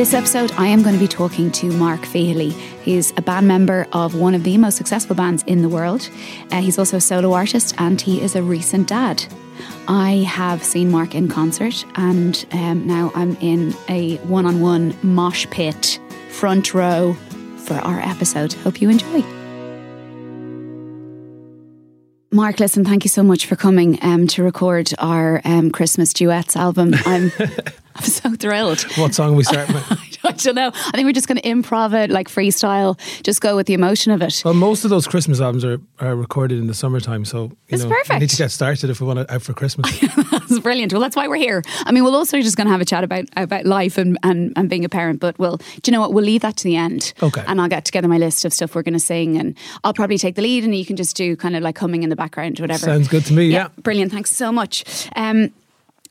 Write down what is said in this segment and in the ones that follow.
This episode, I am going to be talking to Mark Feehily. He's a band member of one of the most successful bands in the world. Uh, he's also a solo artist and he is a recent dad. I have seen Mark in concert and um, now I'm in a one on one mosh pit front row for our episode. Hope you enjoy. Mark, listen, thank you so much for coming um, to record our um, Christmas duets album. I'm, I'm so thrilled. What song we start with? I don't know. I think we're just going to improv it, like freestyle, just go with the emotion of it. Well, most of those Christmas albums are, are recorded in the summertime, so you It's know, perfect. we need to get started if we want it out for Christmas. that's brilliant. Well, that's why we're here. I mean, we'll also just going to have a chat about about life and, and, and being a parent, but we'll, do you know what? We'll leave that to the end. Okay. And I'll get together my list of stuff we're going to sing, and I'll probably take the lead, and you can just do kind of like humming in the background, or whatever. Sounds good to me. Yeah. Brilliant. Thanks so much. Um,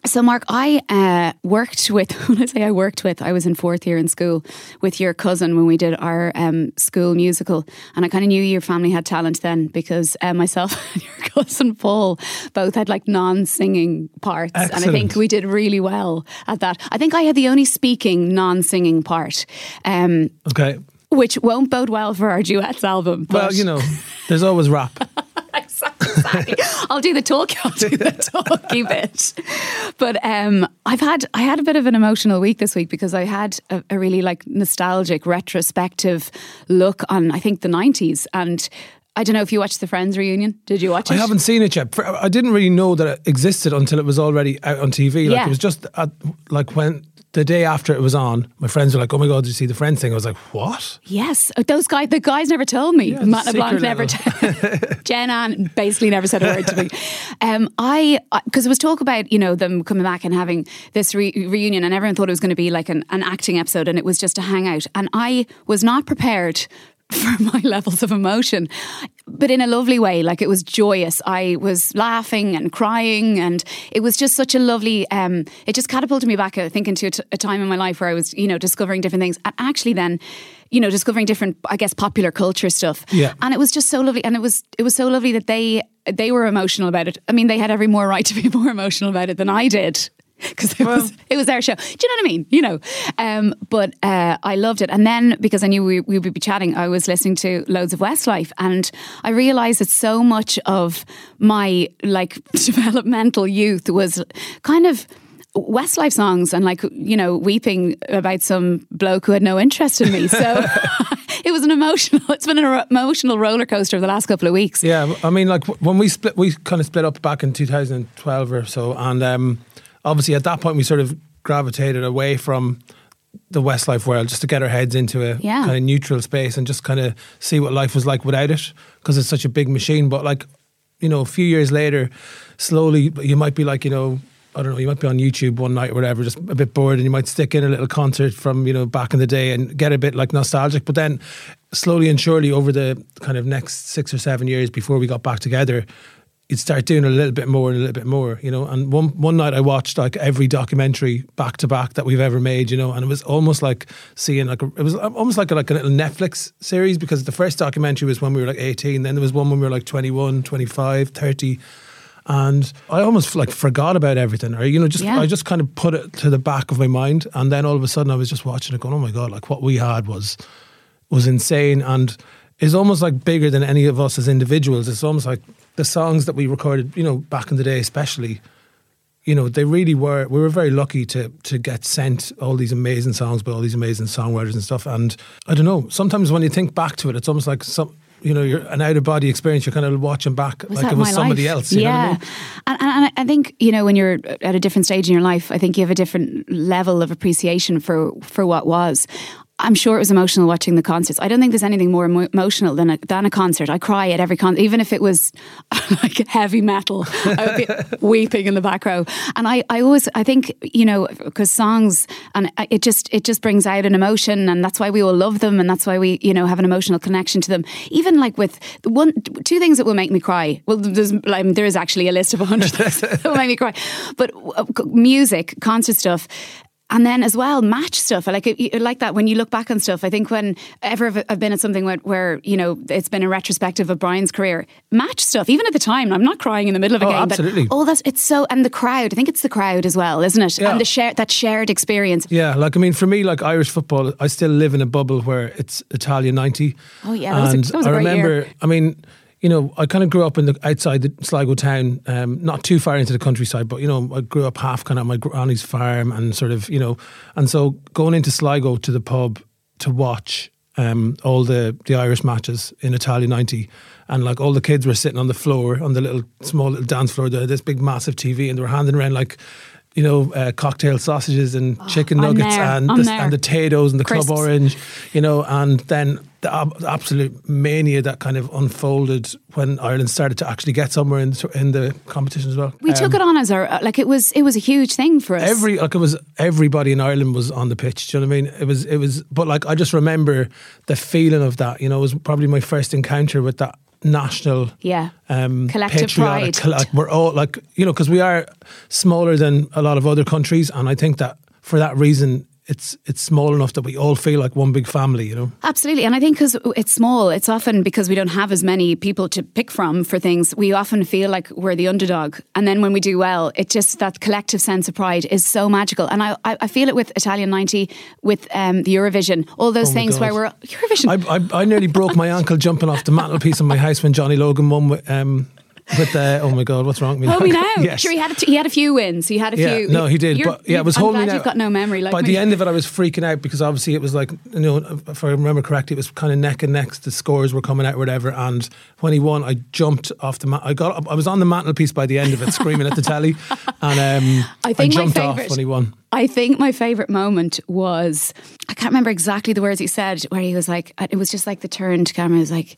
so, Mark, I uh, worked with, when I say I worked with, I was in fourth year in school with your cousin when we did our um, school musical. And I kind of knew your family had talent then because uh, myself and your cousin Paul both had like non singing parts. And I think we did really well at that. I think I had the only speaking, non singing part. Um, Okay. Which won't bode well for our duets album. Well, but- you know, there's always rap. exactly. I'll do the talk. I'll do the talky bit. But um, I've had I had a bit of an emotional week this week because I had a, a really like nostalgic retrospective look on I think the nineties and. I don't know if you watched the Friends reunion. Did you watch it? I haven't seen it yet. I didn't really know that it existed until it was already out on TV. Like Yeah. it was just at, like when the day after it was on, my friends were like, "Oh my god, did you see the Friends thing?" I was like, "What?" Yes, Uh, those guys. The guys never told me. Yeah, Matt LeBlanc never. T- Jen Ann basically never said a word to me. Um, I because it was talk about you know them coming back and having this re- reunion, and everyone thought it was going to be like an, an acting episode, and it was just a hangout, and I was not prepared. For my levels of emotion, but in a lovely way. Like it was joyous. I was laughing and crying, and it was just such a lovely. Um, it just catapulted me back, I think, into a, t- a time in my life where I was, you know, discovering different things, and actually then, you know, discovering different, I guess, popular culture stuff. Yeah. and it was just so lovely, and it was it was so lovely that they they were emotional about it. I mean, they had every more right to be more emotional about it than I did. Because it was it was their show. Do you know what I mean? You know, um, but uh, I loved it. And then because I knew we, we would be chatting, I was listening to loads of Westlife, and I realised that so much of my like developmental youth was kind of. Westlife songs and like you know weeping about some bloke who had no interest in me. So it was an emotional. It's been an emotional roller coaster of the last couple of weeks. Yeah, I mean, like when we split, we kind of split up back in 2012 or so, and um, obviously at that point we sort of gravitated away from the Westlife world just to get our heads into a Yeah. kind of neutral space and just kind of see what life was like without it because it's such a big machine. But like, you know, a few years later, slowly you might be like, you know. I don't know, you might be on YouTube one night or whatever, just a bit bored, and you might stick in a little concert from, you know, back in the day and get a bit like nostalgic. But then slowly and surely over the kind of next six or seven years before we got back together, you'd start doing a little bit more and a little bit more, you know. And one one night I watched like every documentary back to back that we've ever made, you know, and it was almost like seeing like a, it was almost like a, like a little Netflix series because the first documentary was when we were like 18, then there was one when we were like 21, 25, 30. And I almost like forgot about everything, or you know, just Yeah. I just kind of put it to the back of my mind, and then all of a sudden I was just watching it, going, "Oh my god!" Like what we had was was insane and is almost like bigger than any of us as individuals. It's almost like the songs that we recorded, you know, back in the day, especially. You know, they really were. We were very lucky to to get sent all these amazing songs by all these amazing songwriters and stuff. And I don't know. Sometimes when you think back to it, it's almost like some. You know, you're an out of body experience. You're kind of watching back Was like it was somebody life? else. You yeah, I mean? and, and, and I think you know when you're at a different stage in your life, I think you have a different level of appreciation for for what was. I'm sure it was emotional watching the concerts. I don't think there's anything more emo- emotional than a, than a concert. I cry at every concert, even if it was like heavy metal. I would be weeping in the back row. And I, I always, I think, you know, because songs and it just, it just brings out an emotion, and that's why we all love them, and that's why we, you know, have an emotional connection to them. Even like with one, two things that will make me cry. Well, there's, like, there is actually a list of a hundred things that will make me cry, but uh, music, concert stuff and then as well match stuff. I like it, like that when you look back on stuff. I think when ever I've- been at something where, where you know it's been a retrospective of Brian's career, match stuff. Even at the time, I'm not crying in the middle of a Oh, game. absolutely. But, oh, that's it's so and the crowd. I think it's the crowd as well, isn't it? Yeah. And the share that shared experience. Yeah, like I mean, for me, like Irish football, I still live in a bubble where it's Italia '90. Oh, yeah, that was a- and that was a I remember. year. I mean, you know, I kind of grew up in the outside the Sligo town, um, not too far into the countryside, but you know, I grew up half kind of my granny's farm and sort of, you know, and so going into Sligo to the pub to watch um, all the the Irish matches in Italia '90. And like all the kids were sitting on the floor, on the little small little dance floor, there, this big massive TV, and they were handing around like, you know, uh, cocktail sausages and chicken I'm nuggets and the, and the potatoes and the Crisps. club orange, you know, and then the ab- absolute mania that kind of unfolded when Ireland started to actually get somewhere in the, in the competition as well. We took it on as our like it was it was a huge thing for us. Every like it was everybody in Ireland was on the pitch. Do you know what I mean? It was it was, but like I just remember the feeling of that. You know, it was probably my first encounter with that national yeah. um, Collective patriotic, pride. Like we're all like you know because we are smaller than a lot of other countries, and I think that for that reason, it's it's small enough that we all feel like one big family. You know. Absolutely. And I think because it's small, it's often because we don't have as many people to pick from for things, we often feel like we're the underdog. And then when we do well, it just, that collective sense of pride is so magical. And I, I, I feel it with Italia 90, with um, the Eurovision, all those Oh things God. where we're, Eurovision. I, I I nearly broke my ankle jumping off the mantelpiece in my house when Johnny Logan won with um the oh my god what's wrong with me Hold me now. yes. Sure, he had, a he had a few wins. He had a Yeah, few. no, he did. But yeah, it was I'm holding glad. You've got no memory like By me. the end of it, I was freaking out because obviously it was like, you know, if I remember correctly, it was kind of neck and neck. The scores were coming out, whatever. And when he won, I jumped off the mat. I got, I was on the mantelpiece by the end of it, screaming at the telly, and um, I think my jumped off favourite- when he won. I think my favourite moment was I can't remember exactly the words he said, where he was like, it was just like the turn to camera. Was like,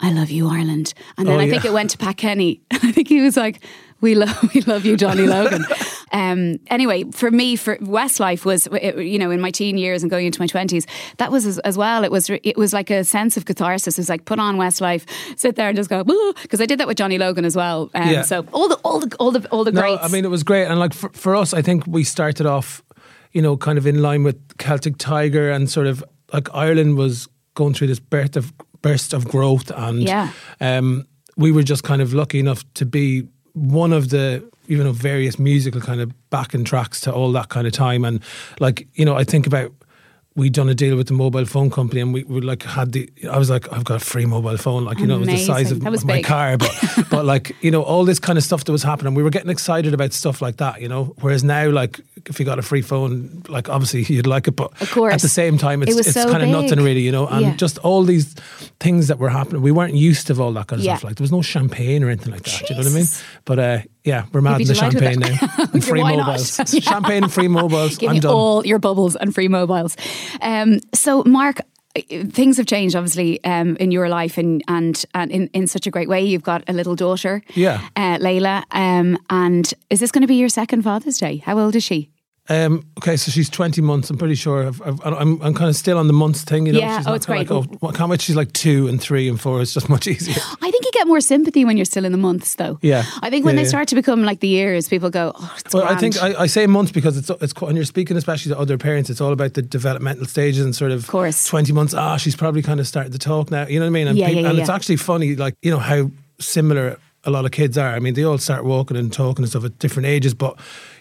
"I love you, Ireland," and then Oh, I think it went to Pat Kenny, and I think he was like, "We love, we love you, Johnny Logan." um, anyway, for me, for Westlife was you know in my teen years and going into my twenties, that was as, as well. It was it was like a sense of catharsis. It was like put on Westlife, sit there and just go because I did that with Johnny Logan as well. Um, Yeah. So all the all the all the all the No, greats. I mean it was great, and like for, for us, I think we started off, you know, kind of in line with Celtic Tiger, and sort of like Ireland was going through this birth of burst of growth, and Yeah. um, we were just kind of lucky enough to be one of the you know various musical kind of backing tracks to all that kind of time, and like you know, I think about. We'd done a deal with the mobile phone company, and we, we like had the. I was like, I've got a free mobile phone, like you know, it was the size Amazing. of my big. car, but but like you know all this kind of stuff that was happening we were getting excited about stuff like that you know whereas now like if you got a free phone like obviously you'd like it but Of course. at the same time it's, It it's so kind of nothing big. really you know and Yeah. just all these things that were happening we weren't used to all that kind of Yeah. stuff like there was no champagne or anything like that do you know what I mean but uh, yeah we're mad at the champagne now and free mobiles Yeah. champagne and free mobiles Give I'm me done all your bubbles and free mobiles. Um, so, Mark, things have changed obviously um, in your life and and, and in, in such a great way. You've got a little daughter, Yeah. uh, Layla. Um, and is this going to be your second Father's Day? How old is she? Um, okay, so she's 20 months. I'm pretty sure. I've, I've, I'm, I'm kind of still on the months thing, you know. Yeah, she's oh, not it's great. Like, oh, well, can't wait. She's like two and three and four. It's just much easier. I think you get more sympathy when you're still in the months, though. Yeah. I think when Yeah, they yeah. start to become like the years, people go, "Oh, it's Well, I think I, I say months because it's it's when you're speaking, especially to other parents, it's all about the developmental stages and sort of, of course. twenty months. Ah, she's probably kind of starting to talk now. You know what I mean? And, Yeah, yeah, and yeah, it's actually funny, like you know how similar a lot of kids are. I mean, they all start walking and talking and stuff at different ages, but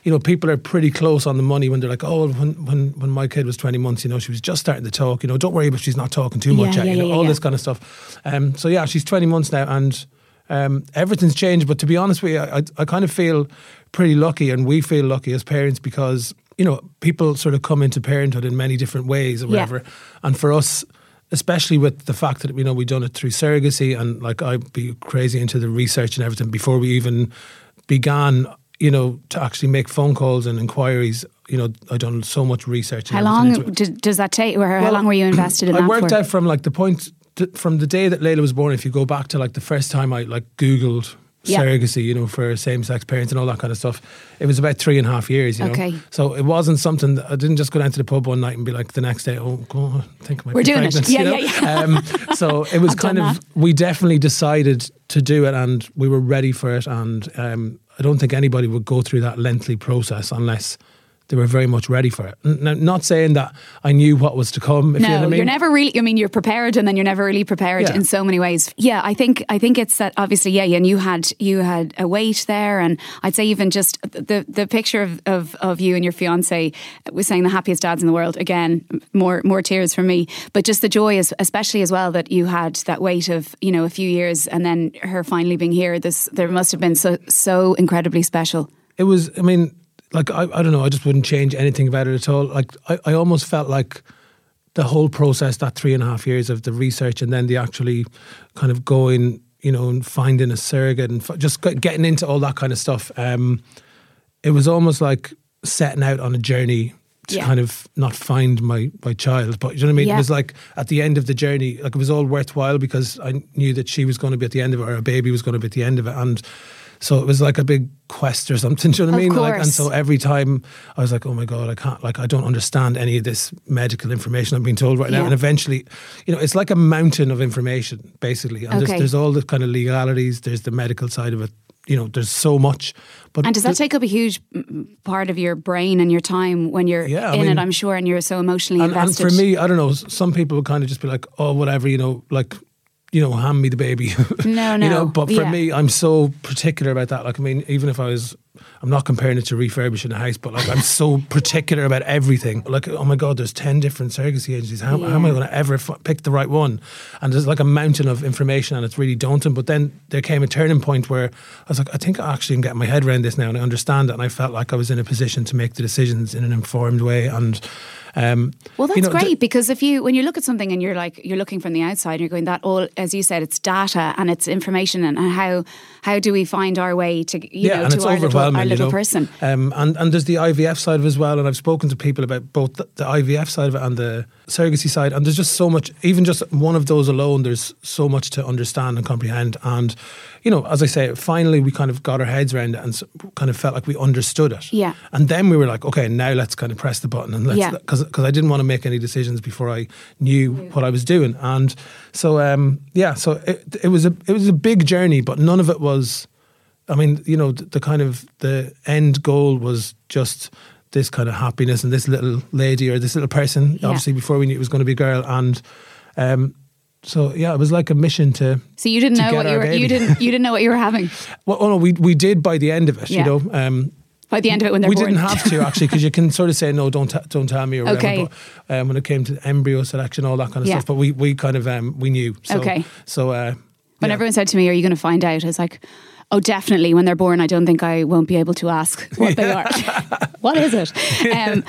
you know, people are pretty close on the money when they're like, oh, when when when my kid was twenty months, you know, she was just starting to talk. You know, don't worry, but she's not talking too much Yeah, yet. yeah, you know, yeah, all this kind of stuff. Um, so yeah, she's twenty months now, and um, everything's changed. But to be honest with you, I, I kind of feel pretty lucky, and we feel lucky as parents because you know people sort of come into parenthood in many different ways or whatever. And for us, especially with the fact that you know we've done it through surrogacy, and like I'd be crazy into the research and everything before we even began. You know, to actually make phone calls and inquiries. You know, I done so much research. How long did, does that take? Or how Well, long were you invested in I that worked for? out from like the point t- from the day that Layla was born. If you go back to like the first time I like Googled Yeah. surrogacy, you know, for same sex parents and all that kind of stuff, it was about three and a half years. You know, Okay. so it wasn't something that I didn't just go down to the pub one night and be like the next day, oh, go on, I think I might We're be doing it. Yeah, you know? yeah, Um, so it was kind of we definitely decided to do it, and we were ready for it, and um, I don't think anybody would go through that lengthy process unless they were very much ready for it. N- not saying that I knew what was to come. If no, you know what I mean. you're never really. I mean, you're prepared, and then you're never really prepared Yeah. in so many ways. Yeah, I think I think it's that obviously. Yeah, and you had you had a weight there, and I'd say even just the the picture of of, of you and your fiance was saying the happiest dads in the world. Again, more more tears for me, but just the joy, is, especially as well that you had that weight of you know a few years, and then her finally being here. This there must have been so so incredibly special. it was i mean like I, I don't know i just wouldn't change anything about it at all like I, I almost felt like the whole process that three and a half years of the research and then the actually kind of going you know and finding a surrogate and f- just getting into all that kind of stuff um it was almost like setting out on a journey to Yeah. kind of not find my my child but you know what i mean Yeah. it was like at the end of the journey like it was all worthwhile because i knew that she was going to be at the end of it or a baby was going to be at the end of it and so it was like a big quest or something. Do you know what I mean? Like, and so every time I was like, oh my God, I can't, like, I don't understand any of this medical information I'm being told right now. And eventually, you know, it's like a mountain of information, basically. And Okay. there's, there's all the kind of legalities, there's the medical side of it. You know, there's so much. But And does that th- take up a huge mm, part of your brain and your time when you're Yeah, in mean- it? I'm sure, and you're so emotionally and, and for me, I don't know, some people would kind of just be like, oh, whatever, you know, like, you know, hand me the baby. No, no. you know, but for yeah. me, I'm so particular about that. Like, I mean, even if I was, I'm not comparing it to refurbishing a house, but like, I'm so particular about everything. Like, oh my God, there's 10 different surrogacy agencies. How, how am I going to ever f- pick the right one? And there's like a mountain of information and it's really daunting. But then there came a turning point where I was like, I think I actually can get my head around this now and I understand it. And I felt like I was in a position to make the decisions in an informed way. And, um, well, that's you know, great the- because if you when you look at something and you're like you're looking from the outside, and you're going that all as you said, it's data and it's information and how how do we find our way to you know and to it's our little, overwhelming, our you know. person. Um, and and there's the IVF side of it as well. And I've spoken to people about both the, the IVF side of it and the surrogacy side. And there's just so much. Even just one of those alone, there's so much to understand and comprehend. And you know, as I say, finally we kind of got our heads around it and kind of felt like we understood it. Yeah. And then we were like, okay, now let's kind of press the button and let's Yeah. because because I didn't want to make any decisions before I knew what I was doing. And so um, yeah, so it, it was a it was a big journey, but none of it was. I mean, you know, the, the kind of the end goal was just this kind of happiness and this little lady or this little person. Yeah. Obviously, before we knew it was going to be a girl, and um, so yeah, it was like a mission to. So you didn't know what you were baby. you didn't you didn't know what you were having Well, oh no, we we did by the end of it. Yeah. You know, um, by the end of it when they're born, we born. didn't have to actually because you can sort of say no, don't t- don't tell me or whatever. Okay. But um, when it came to embryo selection, all that kind of Yeah. stuff, but we we kind of um, we knew. So, Okay. So uh, when yeah. everyone said to me, "Are you going to find out?" I was like. Oh, definitely. When they're born, I don't think I won't be able to ask what they are. what is it? Um,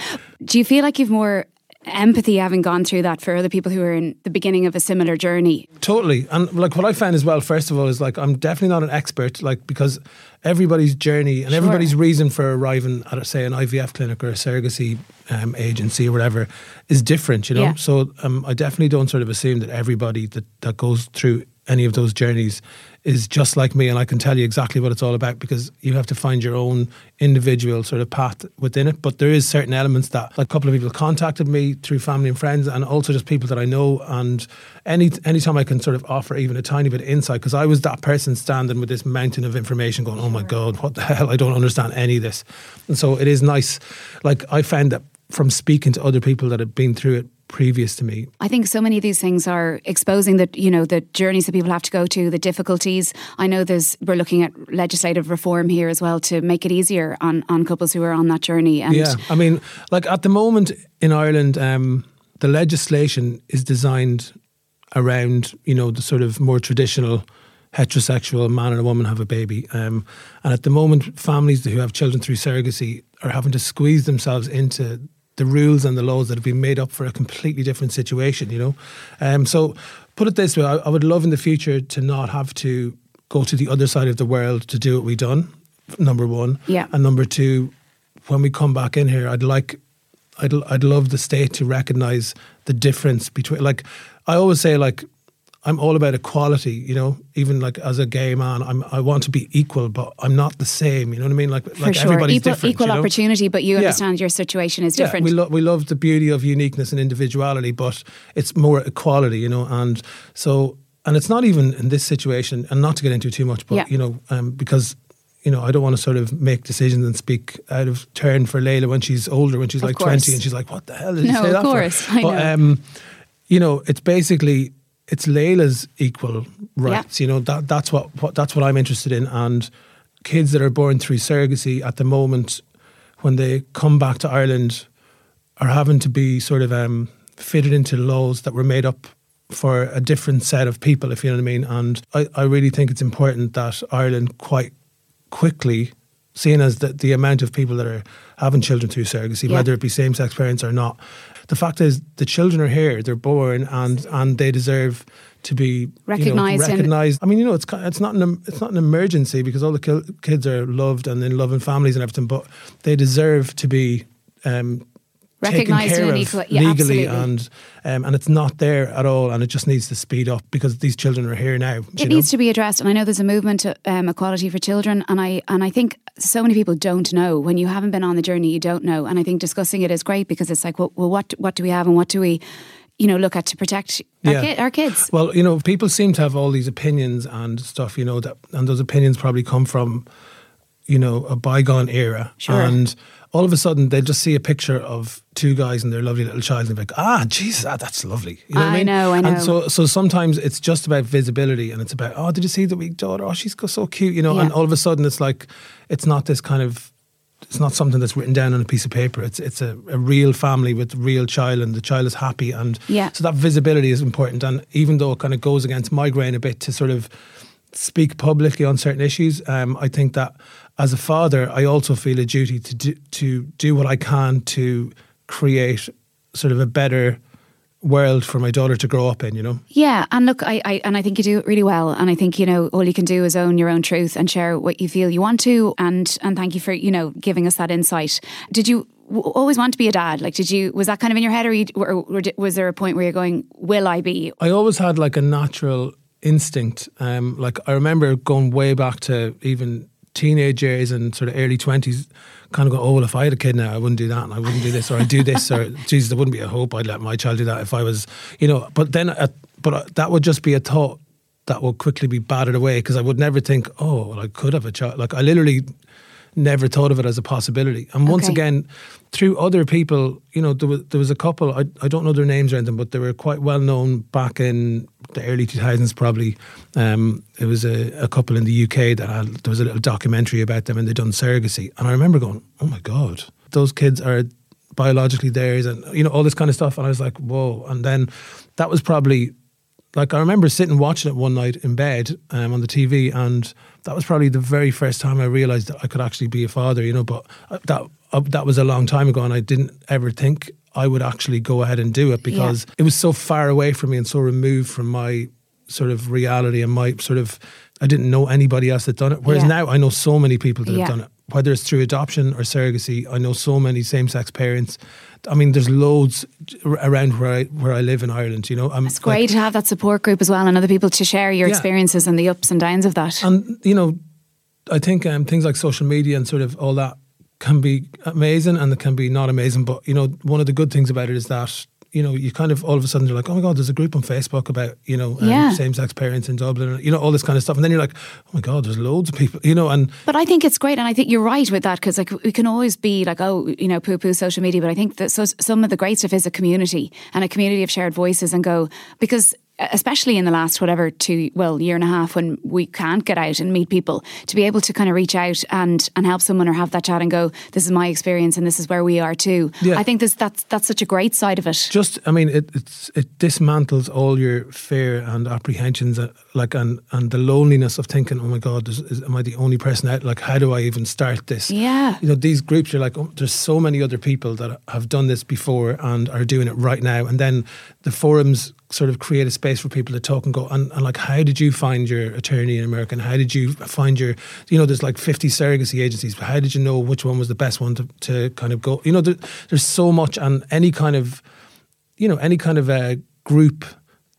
do you feel like you've more empathy having gone through that for other people who are in the beginning of a similar journey? Totally. And like what I found as well, first of all, is like I'm definitely not an expert, like because everybody's journey and Sure. everybody's reason for arriving at, say, an IVF clinic or a surrogacy um, agency or whatever is different, you know? Yeah. So um, I definitely don't sort of assume that everybody that, that goes through any of those journeys is just like me and I can tell you exactly what it's all about because you have to find your own individual sort of path within it. But there is certain elements that like a couple of people contacted me through family and friends and also just people that I know and any anytime I can sort of offer even a tiny bit of insight because I was that person standing with this mountain of information going, Oh my God, what the hell? I don't understand any of this. And so it is nice. Like I found that from speaking to other people that have been through it previous to me, I think so many of these things are exposing the you know the journeys that people have to go to, the difficulties. I know there's we're looking at legislative reform here as well to make it easier on on couples who are on that journey. And Yeah, I mean, like at the moment in Ireland, um, the legislation is designed around you know the sort of more traditional heterosexual man and a woman have a baby, um, and at the moment, families who have children through surrogacy are having to squeeze themselves into the rules and the laws that have been made up for a completely different situation. You know, um, so put it this way: I, I would love in the future to not have to go to the other side of the world to do what we've done. Number one, Yeah. and number two, when we come back in here, I'd like, I'd, I'd love the state to recognise the difference between. Like, I always say, like, I'm all about equality. You know, even like as a gay man, I'm I want to be equal, but I'm not the same. You know what I mean? Like, for like sure, everybody's equal, different. equal you know? opportunity, but you Yeah. understand your situation is different. Yeah, we, lo- we love the beauty of uniqueness and individuality, but it's more equality, you know. And so, and it's not even in this situation, and not to get into too much, but Yeah. you know, um, because you know, I don't want to sort of make decisions and speak out of turn for Layla when she's older, when she's Of like course. 20 and she's like, what the hell did you No, say of that for?" course, I but, know. Um, you know, it's basically, it's Layla's equal rights. You know, that that's what, what that's what I'm interested in. And kids that are born through surrogacy at the moment, when they come back to Ireland, are having to be sort of um, fitted into laws that were made up for a different set of people, if you know what I mean. And I, I really think it's important that Ireland quite quickly, seeing as the, the amount of people that are having children through surrogacy, Yeah. whether it be same sex parents or not, the fact is the children are here, they're born, and and they deserve to be Recognised You know, recognized. I mean, you know, it's it's not an it's not an emergency because all the kids are loved and in loving families and everything, but they deserve to be. Um, taken care of equal- yeah, legally absolutely. and um, and it's not there at all and it just needs to speed up because these children are here now It needs to be addressed, and I know there's a movement to um, equality for children, and I and I think so many people don't know. When you haven't been on the journey, you don't know. And I think discussing it is great because it's like, well, well what what do we have, and what do we, you know, look at to protect our, Yeah. kid, our kids? Well, you know, people seem to have all these opinions and stuff, you know, that and those opinions probably come from, you know, a bygone era. Sure. And all of a sudden they just see a picture of two guys and their lovely little child and they're like, ah, Jesus, ah, that's lovely. You know what I I mean? know, I And know. so so sometimes it's just about visibility and it's about, oh, did you see the wee daughter? Oh, she's so cute, you know, Yeah. and all of a sudden it's like it's not this kind of it's not something that's written down on a piece of paper. It's it's a, a real family with a real child, and the child is happy, and Yeah. so that visibility is important. And even though it kind of goes against my grain a bit to sort of speak publicly on certain issues, um, I think that as a father, I also feel a duty to do, to do what I can to create sort of a better world for my daughter to grow up in. You know. Yeah, and look, I, I and I think you do it really well, and I think you know all you can do is own your own truth and share what you feel you want to, and and thank you for you know giving us that insight. Did you w- always want to be a dad? Like, did you was that kind of in your head, or, you, or, or was there a point where you're going, will I be? I always had like a natural instinct. Um, like I remember going way back to even teenage years and sort of early twenties, kind of go, oh well, if I had a kid now, I wouldn't do that, and I wouldn't do this, or I'd do this, or Jesus, there wouldn't be a hope I'd let my child do that if I was, you know. But then, uh, but uh, that would just be a thought that will quickly be battered away because I would never think, oh, well, I could have a child. Like I literally never thought of it as a possibility. And once Okay. again, through other people, you know, there was, there was a couple, I, I don't know their names or anything, but they were quite well known back in the early 2000s, probably. Um, it was a, a couple in the UK that had, there was a little documentary about them and they'd done surrogacy. And I remember going, oh my God, those kids are biologically theirs and, you know, all this kind of stuff. And I was like, whoa. And then that was probably like I remember sitting watching it one night in bed um, on the TV, and that was probably the very first time I realized that I could actually be a father. You know, but uh, that uh, that was a long time ago, and I didn't ever think I would actually go ahead and do it because it was so far away from me and so removed from my sort of reality and my sort of. I didn't know anybody else that done it. Whereas Yeah. now I know so many people that Yeah. have done it, whether it's through adoption or surrogacy. I know so many same-sex parents. I mean, there's loads around where I where I live in Ireland. You know, I'm It's great to have that support group as well, and other people to share your Yeah. experiences and the ups and downs of that. And you know, I think um, things like social media and sort of all that can be amazing and it can be not amazing. But you know, one of the good things about it is that you know you kind of all of a sudden you're like, oh my god, there's a group on Facebook about you know um, Yeah. same-sex parents in Dublin, you know all this kind of stuff, and then you're like, oh my god, there's loads of people, you know, and But I think it's great, and I think you're right with that because like we can always be like, oh, you know, poo-poo social media. But I think that so, some of the great stuff is a community and a community of shared voices, and go because especially in the last whatever two well year and a half when we can't get out and meet people to be able to kind of reach out and and help someone or have that chat and go this is my experience and this is where we are too. Yeah. i think this that's that's such a great side of it. Just I mean it it's, it dismantles all your fear and apprehensions uh, like and and the loneliness of thinking oh my god is, is, am I the only person out? Like how do I even start this? Yeah. you know these groups you're like oh, there's so many other people that have done this before and are doing it right now. And then the forums sort of create a space for people to talk and go and, and like how did you find your attorney in America? And how did you find your you know there's like 50 surrogacy agencies but how did you know which one was the best one to, to kind of go? You know there, there's so much and any kind of you know any kind of a group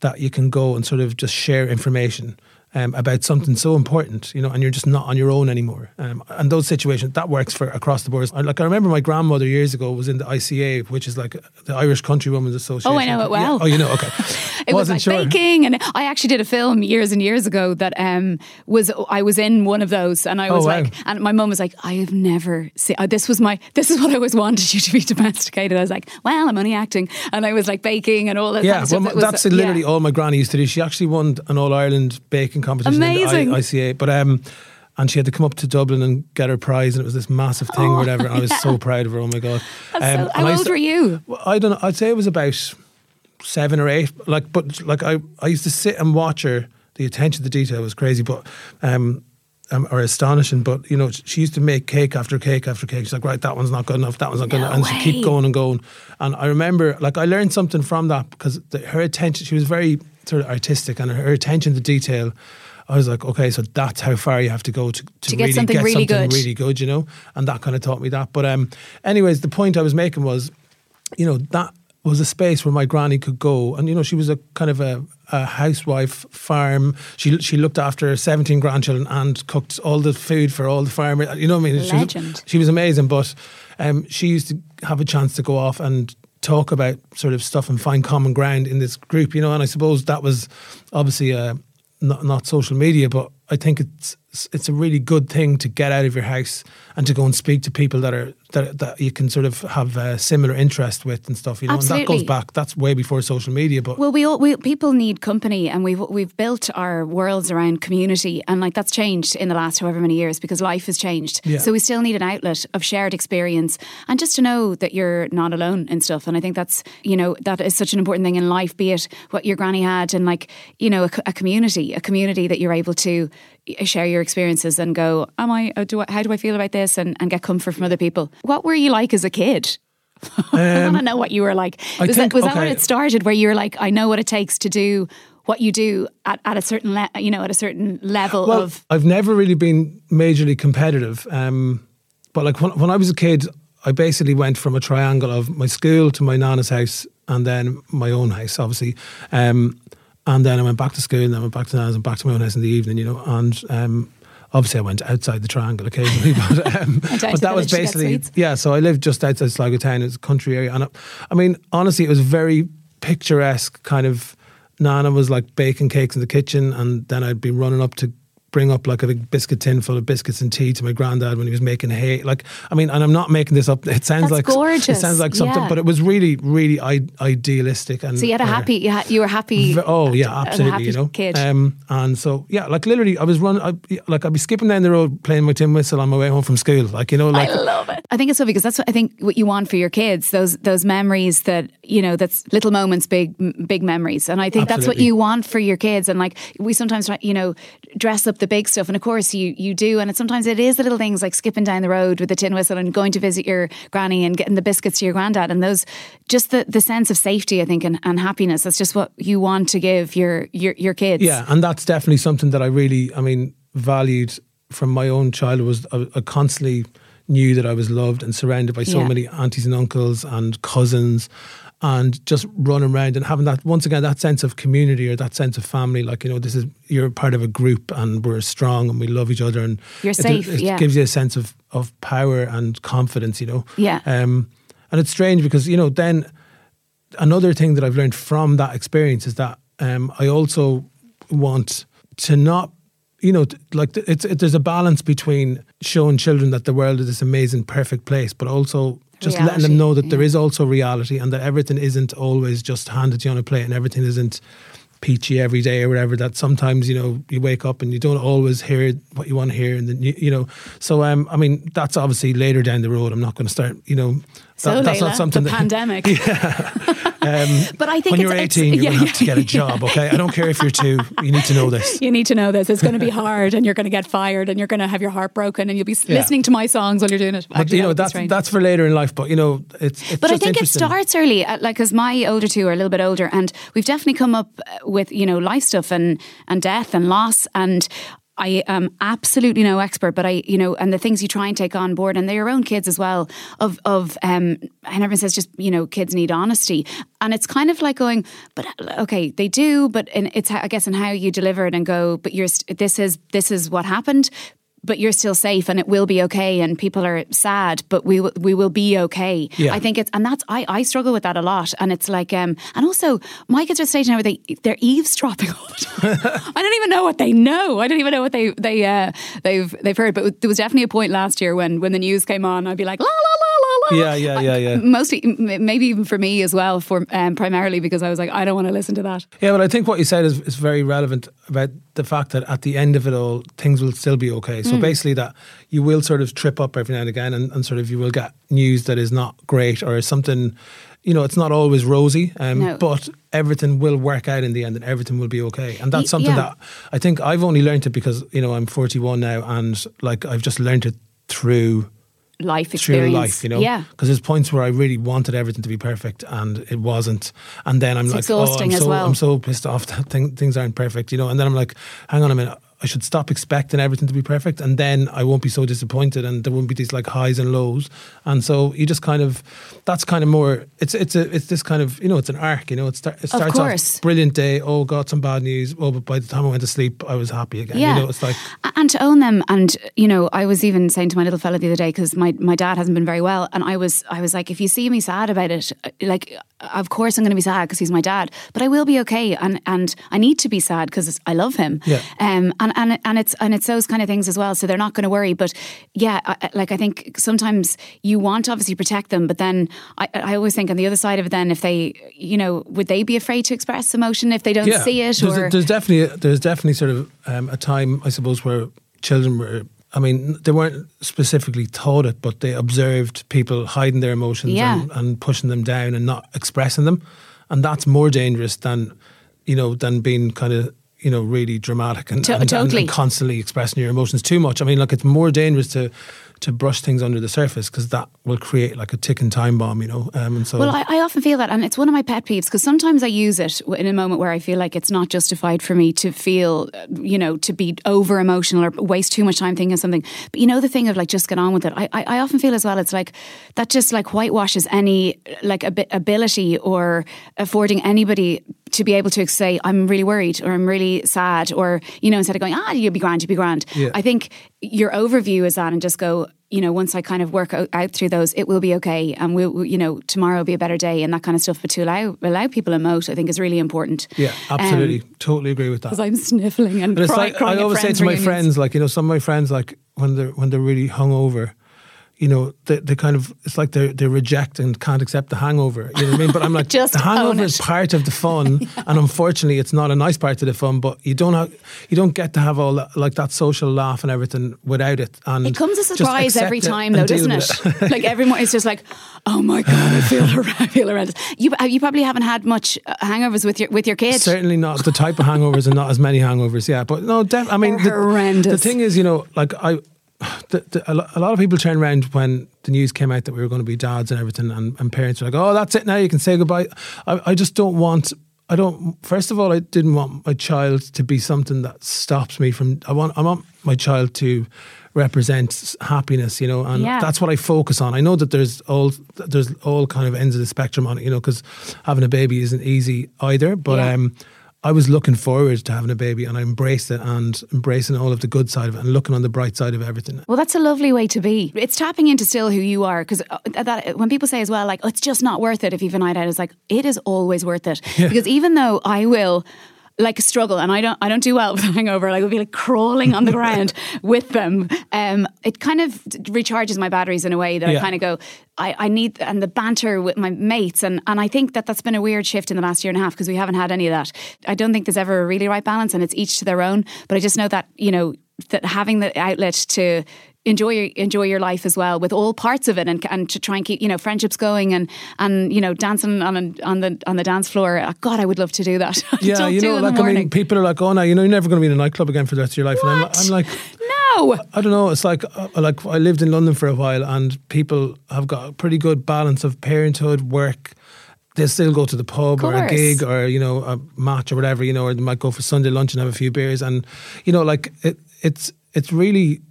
that you can go and sort of just share information um, about something so important, you know, and you're just not on your own anymore. Um, and those situations that works for across the board. I, like I remember my grandmother years ago was in the ICA, which is like the Irish Country Women's Association. Oh, I know it well. Yeah. Oh, you know, okay. it was like sure. baking, and I actually did a film years and years ago that um, was I was in one of those, and I Oh, was wow. like, and my mum was like, I have never seen. Uh, this was my this is what I always wanted you to be domesticated. I was like, well, I'm only acting, and I was like baking and all that. Yeah, well, that's literally yeah. all my granny used to do. She actually won an All Ireland baking competition Amazing. I- ICA, but um, and she had to come up to Dublin and get her prize, and it was this massive thing, Oh, or whatever. And I was yeah. so proud of her. Oh my god! That's so- how old to- were you? I don't know. I'd say it was about seven or eight. Like, but like I, I used to sit and watch her. The attention to detail was crazy, but um, um, or astonishing. But you know, she used to make cake after cake after cake. She's like, right, that one's not good enough. That one's not good No enough, and she keep going and going. And I remember, like, I learned something from that because the, her attention. She was very sort of artistic, and her attention to detail. I was like, okay, so that's how far you have to go to, to, To get really something get really something good. really good, you know. And that kind of taught me that. But um, anyways, the point I was making was you know, that was a space where my granny could go. And, you know, she was a kind of a, a housewife farm. She she looked after 17 grandchildren and cooked all the food for all the farmers. You know what I mean? She was, Legend. she was amazing. But um, she used to have a chance to go off and talk about sort of stuff and find common ground in this group, you know. And I suppose that was obviously uh, not, not social media, but I think it's it's a really good thing to get out of your house and to go and speak to people that are that, that you can sort of have a similar interest with and stuff. You know, and that goes back. That's way before social media, but Well, we all we, people need company, and we've we've built our worlds around community, and like that's changed in the last however many years because life has changed. Yeah. So we still need an outlet of shared experience, and just to know that you're not alone and stuff. And I think that's you know that is such an important thing in life. Be it what your granny had, and like you know a, a community, a community that you're able to share your experiences and go, am I? uh, Do I how do I feel about this? And and get comfort from other people. What were you like as a kid? I want to know what you were like. Was, think- that, was that when it started, where you were like, I know what it takes to do what you do at, at a certain, le- you know, at a certain level well, of. I've never really been majorly competitive. Um, but like when, when I was a kid, I basically went from a triangle of my school to my nana's house and then my own house, obviously. Um, and then I went back to school and then I went back to nana's and back to my own house in the evening, you know. And um, obviously I went outside the triangle occasionally. But, um, but that was village to get basically, yeah. So I lived just outside Sligo town. It's a country area. And I, I mean, honestly, it was very picturesque kind of. Nana was like baking cakes in the kitchen, and then I'd be running up to bring up like a big biscuit tin full of biscuits and tea to my granddad when he was making hay. Like, I mean, and I'm not making this up. It sounds That's like gorgeous. I- sounds like something, yeah. but it was really, really I- idealistic. And so you had a happy, you, had, you were happy. v- Oh yeah, absolutely. happy You know, kid. Um, and so yeah, like literally, I was running. I, like I'd be skipping down the road playing my tin whistle on my way home from school. Like you know, like I love it. I think it's so because that's what I think what you want for your kids. Those those memories that you know, that's little moments, big big memories, and I think that's what you want for your kids. And like we sometimes try, you know dress up the big stuff, and of course you you do. And it, sometimes it is the little things like skipping down the road with the tin whistle and going to visit your granny and getting the biscuits to your granddad, and those just the the sense of safety, I think, and, and happiness. That's just what you want to give your your your kids. Yeah, and that's definitely something that I really, I mean, valued from my own childhood. Was I, I constantly knew that I was loved and surrounded by so Yeah. many aunties and uncles and cousins, and just running around and having that once again that sense of community or that sense of family. Like you know, this is you're part of a group and we're strong and we love each other and You're it, safe, It yeah. gives you a sense of of power and confidence. You know. Yeah. Um, and it's strange because you know then another thing that I've learned from that experience is that um, I also want to not, you know, like it's it, there's a balance between showing children that the world is this amazing, perfect place, but also just letting them know that there yeah. is also reality and that everything isn't always just handed to you on a plate and everything isn't peachy every day or whatever that sometimes you know you wake up and you don't always hear what you want to hear and then you, you know. So um i mean that's obviously later down the road. I'm not going to start you know So that- that's Layla, not something the that pandemic. um, But I think when you're 18, you're yeah, going to have to get a job, okay? I don't care if you're two, you need to know this. You need to know this. It's going to be hard, and you're going to get fired, and you're going to have your heart broken, and you'll be Yeah. listening to my songs while you're doing it. But, Actually, you know, that's, strange. that's for later in life, but, you know, it's, it's But I think it starts early, uh, like because my older two are a little bit older, and we've definitely come up uh, with you know life stuff and and death and loss, and I am absolutely no expert, but I, you know, and the things you try and take on board, and they're your own kids as well. Of of, um, and everyone says just you know, kids need honesty, and it's kind of like going, but okay, they do, but it's I guess in how you deliver it and go, but you're this is this is what happened, but you're still safe and it will be okay and people are sad but we will we will be okay. Yeah. i think it's and that's i i struggle with that a lot. And it's like um and also my kids are stage now where they they're eavesdropping all the time. I don't even know what they know. I don't even know what they they uh they've they've heard. But there was definitely a point last year when when the news came on i'd be like la la la Yeah, yeah, yeah, yeah. mostly maybe even for me as well for um, primarily because i was like i don't want to listen to that Yeah, but I think what you said is, is very relevant about the fact that at the end of it all, things will still be okay. Mm. So basically, that you will sort of trip up every now and again, and, and sort of you will get news that is not great or something. You know, it's not always rosy, um, No. but everything will work out in the end, and everything will be okay. And that's something yeah. that I think I've only learned it because you know I'm 41 now, and like I've just learned it through life through experience life, you know. yeah Because there's points where I really wanted everything to be perfect and it wasn't, and then I'm It's like, oh, I'm so well. I'm so pissed off that thing, things aren't perfect, you know. And then I'm like, hang on a minute. I should stop expecting everything to be perfect, and then I won't be so disappointed, and there won't be these like highs and lows. And so you just kind of, that's kind of more. It's it's a it's this kind of you know it's an arc, you know. It, start, it starts course. off brilliant day. Oh, got some bad news. Oh, but by the time I went to sleep, I was happy again. Yeah. You know, it's like And to own them, and you know, I was even saying to my little fella the other day because my, my dad hasn't been very well, and I was I was like, if you see me sad about it, uh, like, of course I'm going to be sad because he's my dad, but I will be okay, and and I need to be sad because I love him. Yeah. Um. And and and it's and it's those kind of things as well. So they're not going to worry. But yeah, I, like I think sometimes you want to obviously protect them, but then I I always think on the other side of it, then if they, you know, would they be afraid to express emotion if they don't see it? There's, or there's definitely there's definitely sort of um, a time I suppose where children were. I mean, they weren't specifically taught it, but they observed people hiding their emotions Yeah. and, and pushing them down and not expressing them, and that's more dangerous than you know than being kind of you know really dramatic and, To- and, totally. and constantly expressing your emotions too much. I mean, like it's more dangerous to to brush things under the surface because that will create like a ticking time bomb, you know. Um, and so Well, I, I often feel that, and it's one of my pet peeves because sometimes I use it in a moment where I feel like it's not justified for me to feel, you know, to be over emotional or waste too much time thinking of something. But you know, the thing of like just get on with it. I, I, I often feel as well. It's like that just like whitewashes any like abi- ability or affording anybody to be able to say I'm really worried or I'm really sad or you know instead of going ah you'll be grand you'll be grand. Yeah. I think your overview is that and just go you know once I kind of work out, through those it will be okay and we'll you know tomorrow will be a better day and that kind of stuff. But to allow allow people emote I think is really important. yeah, absolutely, totally agree with that. Because I'm sniffling and But it's like crying I always say to my reunions. friends, like you know, some of my friends, like when they're when they're really hungover, you know, they, they kind of it's like they they reject and can't accept the hangover. You know what I mean? But I'm like, Just the hangover is part of the fun, and unfortunately, it's not a nice part of the fun. But you don't have you don't get to have all that, like that social laugh and everything without it. And It comes as a surprise every time, though, doesn't with it? like everyone, it's just like, oh my god, I feel I feel horrendous. You you probably haven't had much uh, hangovers with your with your kids. Certainly not the type of hangovers and not as many hangovers. Yeah, but no, def- I mean, the, horrendous. the thing is, you know, like I, the, the, a lot of people turned around when the news came out that we were going to be dads and everything, and, and parents were like, "Oh, that's it now. You can say goodbye." I, I just don't want. I don't. First of all, I didn't want my child to be something that stops me from. I want. I want my child to represent happiness, you know, and Yeah. that's what I focus on. I know that there's all there's all kind of ends of the spectrum on it, you know, because having a baby isn't easy either. But Yeah. um, I was looking forward to having a baby, and I embraced it and embracing all of the good side of it and looking on the bright side of everything. Well, that's a lovely way to be. It's tapping into still who you are because uh, uh, that uh, when people say as well, like, oh, it's just not worth it if you've a night out, it's like it is always worth it because even though I will. Like a struggle, and I don't. I don't do well with a hangover. Like, I would be like crawling on the ground with them. Um, it kind of recharges my batteries in a way that I kind of go. I, I need and the banter with my mates, and and I think that that's been a weird shift in the last year and a half because we haven't had any of that. I don't think there's ever a really right balance, and it's each to their own. But I just know that you know that having the outlet to enjoy your, enjoy your life as well with all parts of it and and to try and keep you know friendships going and and you know dancing on a, on the on the dance floor Uh, god I would love to do that Yeah, you know, like I mean, people are like, "Oh no, you know, you're never going to be in a nightclub again for the rest of your life." And I'm, What? I'm like, no I don't know. It's like uh, like I lived in London for a while, and people have got a pretty good balance of parenthood, work. They still go to the pub or a gig or you know a match or whatever you know, or they might go for Sunday lunch and have a few beers, and you know like it, it's it's really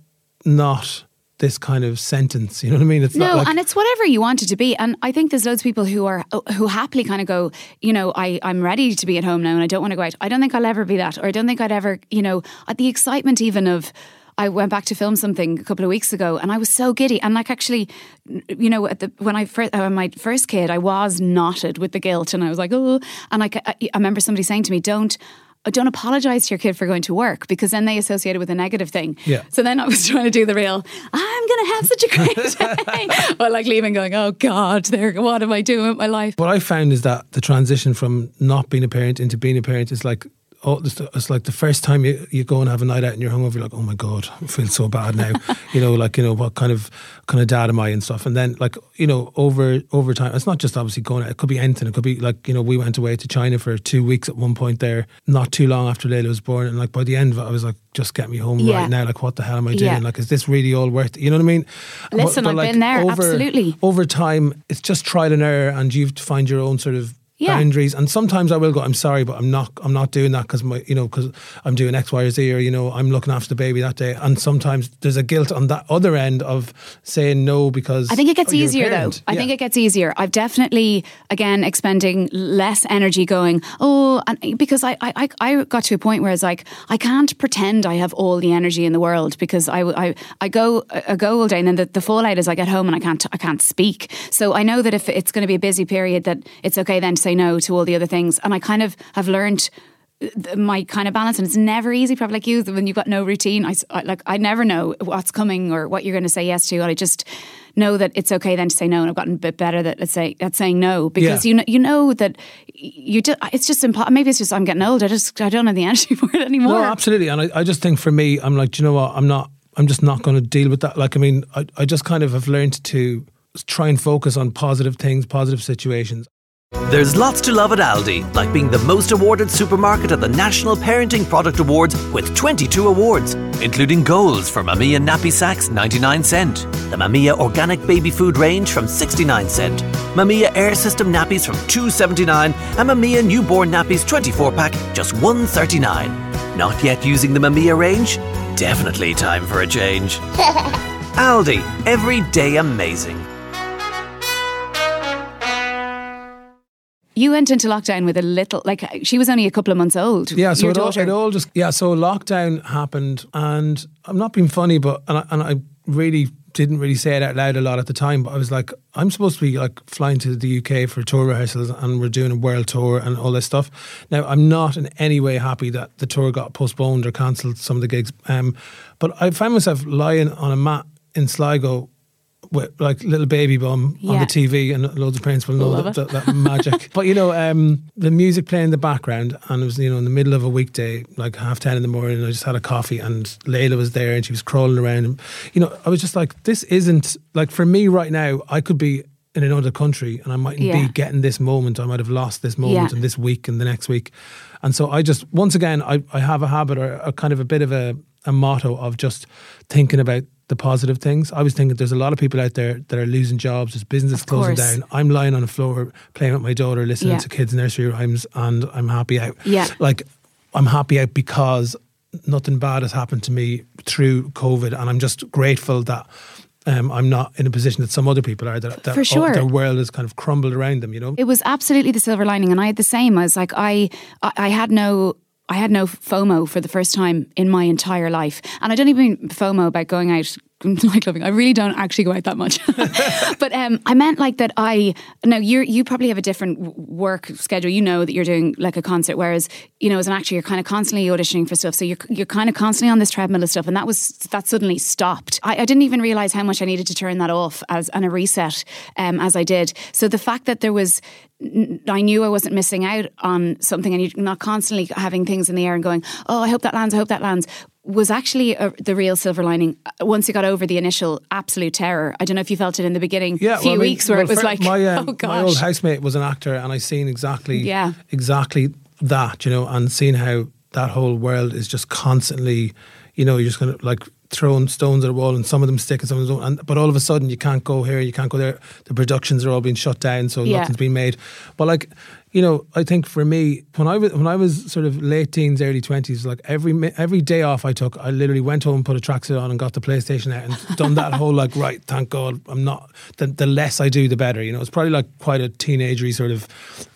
not this kind of sentence. You know what I mean? It's no, not like, and it's whatever you want it to be. And I think there's loads of people who are who happily kind of go, you know, I I'm ready to be at home now, and I don't want to go out. I don't think I'll ever be that, or I don't think I'd ever, you know, at the excitement even of. I went back to film something a couple of weeks ago, and I was so giddy. And like, actually, you know, at the, when I first, uh, my first kid, I was knotted with the guilt, and I was like, oh. And like, I, I remember somebody saying to me, "Don't." Uh, don't apologize to your kid for going to work because then they associate it with a negative thing. Yeah. So then I was trying to do the real, I'm going to have such a great day. or like leaving going, oh God, there, what am I doing with my life? What I found is that the transition from not being a parent into being a parent is like oh, it's, like the first time you, you go and have a night out and you're hungover, you're like, oh my god, I feel so bad now. you know, like you know what kind of kind of dad am I and stuff. And then like you know over over time, it's not just obviously going out. It could be anything. It could be like you know we went away to China for two weeks at one point there, not too long after Layla was born, and like by the end of it, I was like, just get me home Yeah. right now. Like what the hell am I doing? Yeah. Like is this really all worth? it? You know what I mean? Listen, I've been there, absolutely. Over time, it's just trial and error, and you have to find your own sort of Yeah. boundaries. And sometimes I will go, I'm sorry, but I'm not. I'm not doing that because my, you know, because I'm doing X, Y, or Z, or you know, I'm looking after the baby that day. And sometimes there's a guilt on that other end of saying no because I think it gets easier though. I Yeah. think it gets easier. I've definitely again expending less energy going, oh, and because I, I, I- I got to a point where it's like I can't pretend I have all the energy in the world because I, I, I go I go all day and then the, the fallout is I get home and I can't I can't speak. So I know that if it's going to be a busy period, that it's okay then to say no to all the other things. And I kind of have learned uh, my kind of balance and it's never easy probably like you when you've got no routine I, I- like I never know what's coming or what you're going to say yes to and I just know that it's okay then to say no and I've gotten a bit better that let's say at saying no because Yeah. you know you know that you just it's just impo- maybe it's just I'm getting old I just I don't have the energy for it anymore No, absolutely. And I, I just think for me, I'm like, do you know what? I'm not. I'm just not going to deal with that. Like, I mean, I, I just kind of have learned to try and focus on positive things, positive situations. There's lots to love at Aldi, like being the most awarded supermarket at the National Parenting Product Awards with 22 awards, including goals for Mamia Nappy Sacks 99 cent, the Mamia Organic Baby Food range from 69 cent, Mamia Air System nappies from 279, and Mamia Newborn Nappies 24 pack just 139. Not yet using the Mamia range? Definitely time for a change. Aldi, every day amazing. You went into lockdown with a little like she was only a couple of months old Yeah, so it all, it all just yeah. So lockdown happened, and I'm not being funny, but and I, and I really didn't really say it out loud a lot at the time. But I was like, I'm supposed to be like flying to the UK for tour rehearsals, and we're doing a world tour and all this stuff. Now I'm not in any way happy that the tour got postponed or cancelled some of the gigs. Um, but I found myself lying on a mat in Sligo. Like little baby bum on the TV, and loads of parents will know that, that, that magic. but you know, um, the music playing in the background, and it was you know in the middle of a weekday, like half ten in the morning. I just had a coffee, and Layla was there, and she was crawling around. And you know, I was just like, this isn't like for me right now. I could be in another country, and I mightn't Yeah. be getting this moment. I might have lost this moment Yeah. in this week and the next week. And so I just once again, I, I have a habit or a kind of a bit of a, a motto of just thinking about the positive things. I was thinking there's a lot of people out there that are losing jobs, there's business Of closing course. down. I'm lying on the floor playing with my daughter, listening Yeah. to kids' nursery rhymes, and I'm happy out. Yeah. Like, I'm happy out because nothing bad has happened to me through COVID, and I'm just grateful that. Um, I'm not in a position that some other people are. That, that For sure. their world has kind of crumbled around them. You know. It was absolutely the silver lining, and I had the same. I was like, I, I I had no. I had no FOMO for the first time in my entire life. And I don't even FOMO about going out nightclubbing. I really don't actually go out that much. but um, I meant like that I, no, you you probably have a different work schedule. You know that you're doing like a concert, whereas, you know, as an actor, you're kind of constantly auditioning for stuff. So you're, you're kind of constantly on this treadmill of stuff. And that was, that suddenly stopped. I, I didn't even realize how much I needed to turn that off as and a reset um, as I did. So the fact that there was, I knew I wasn't missing out on something and you're not constantly having things in the air and going, oh, I hope that lands, I hope that lands, was actually a, the real silver lining uh, once you got over the initial absolute terror. I don't know if you felt it in the beginning, yeah, few well, I mean, weeks where well, it was like, my, um, oh gosh. my old housemate was an actor, and I seen exactly, Yeah. exactly that, you know, and seeing how that whole world is just constantly, you know, you're just gonna like throwing stones at a wall and some of them stick and some of them don't. And, but all of a sudden, you can't go here, you can't go there. The productions are all being shut down, so Yeah. nothing's being made. But like, you know, I think for me, when I was when I was sort of late teens, early twenties, like every every day off I took, I literally went home, put a tracksuit on, and got the PlayStation out, and done that whole like, right, thank God, I'm not. The, the less I do, the better. You know, it's probably like quite a teenagery sort of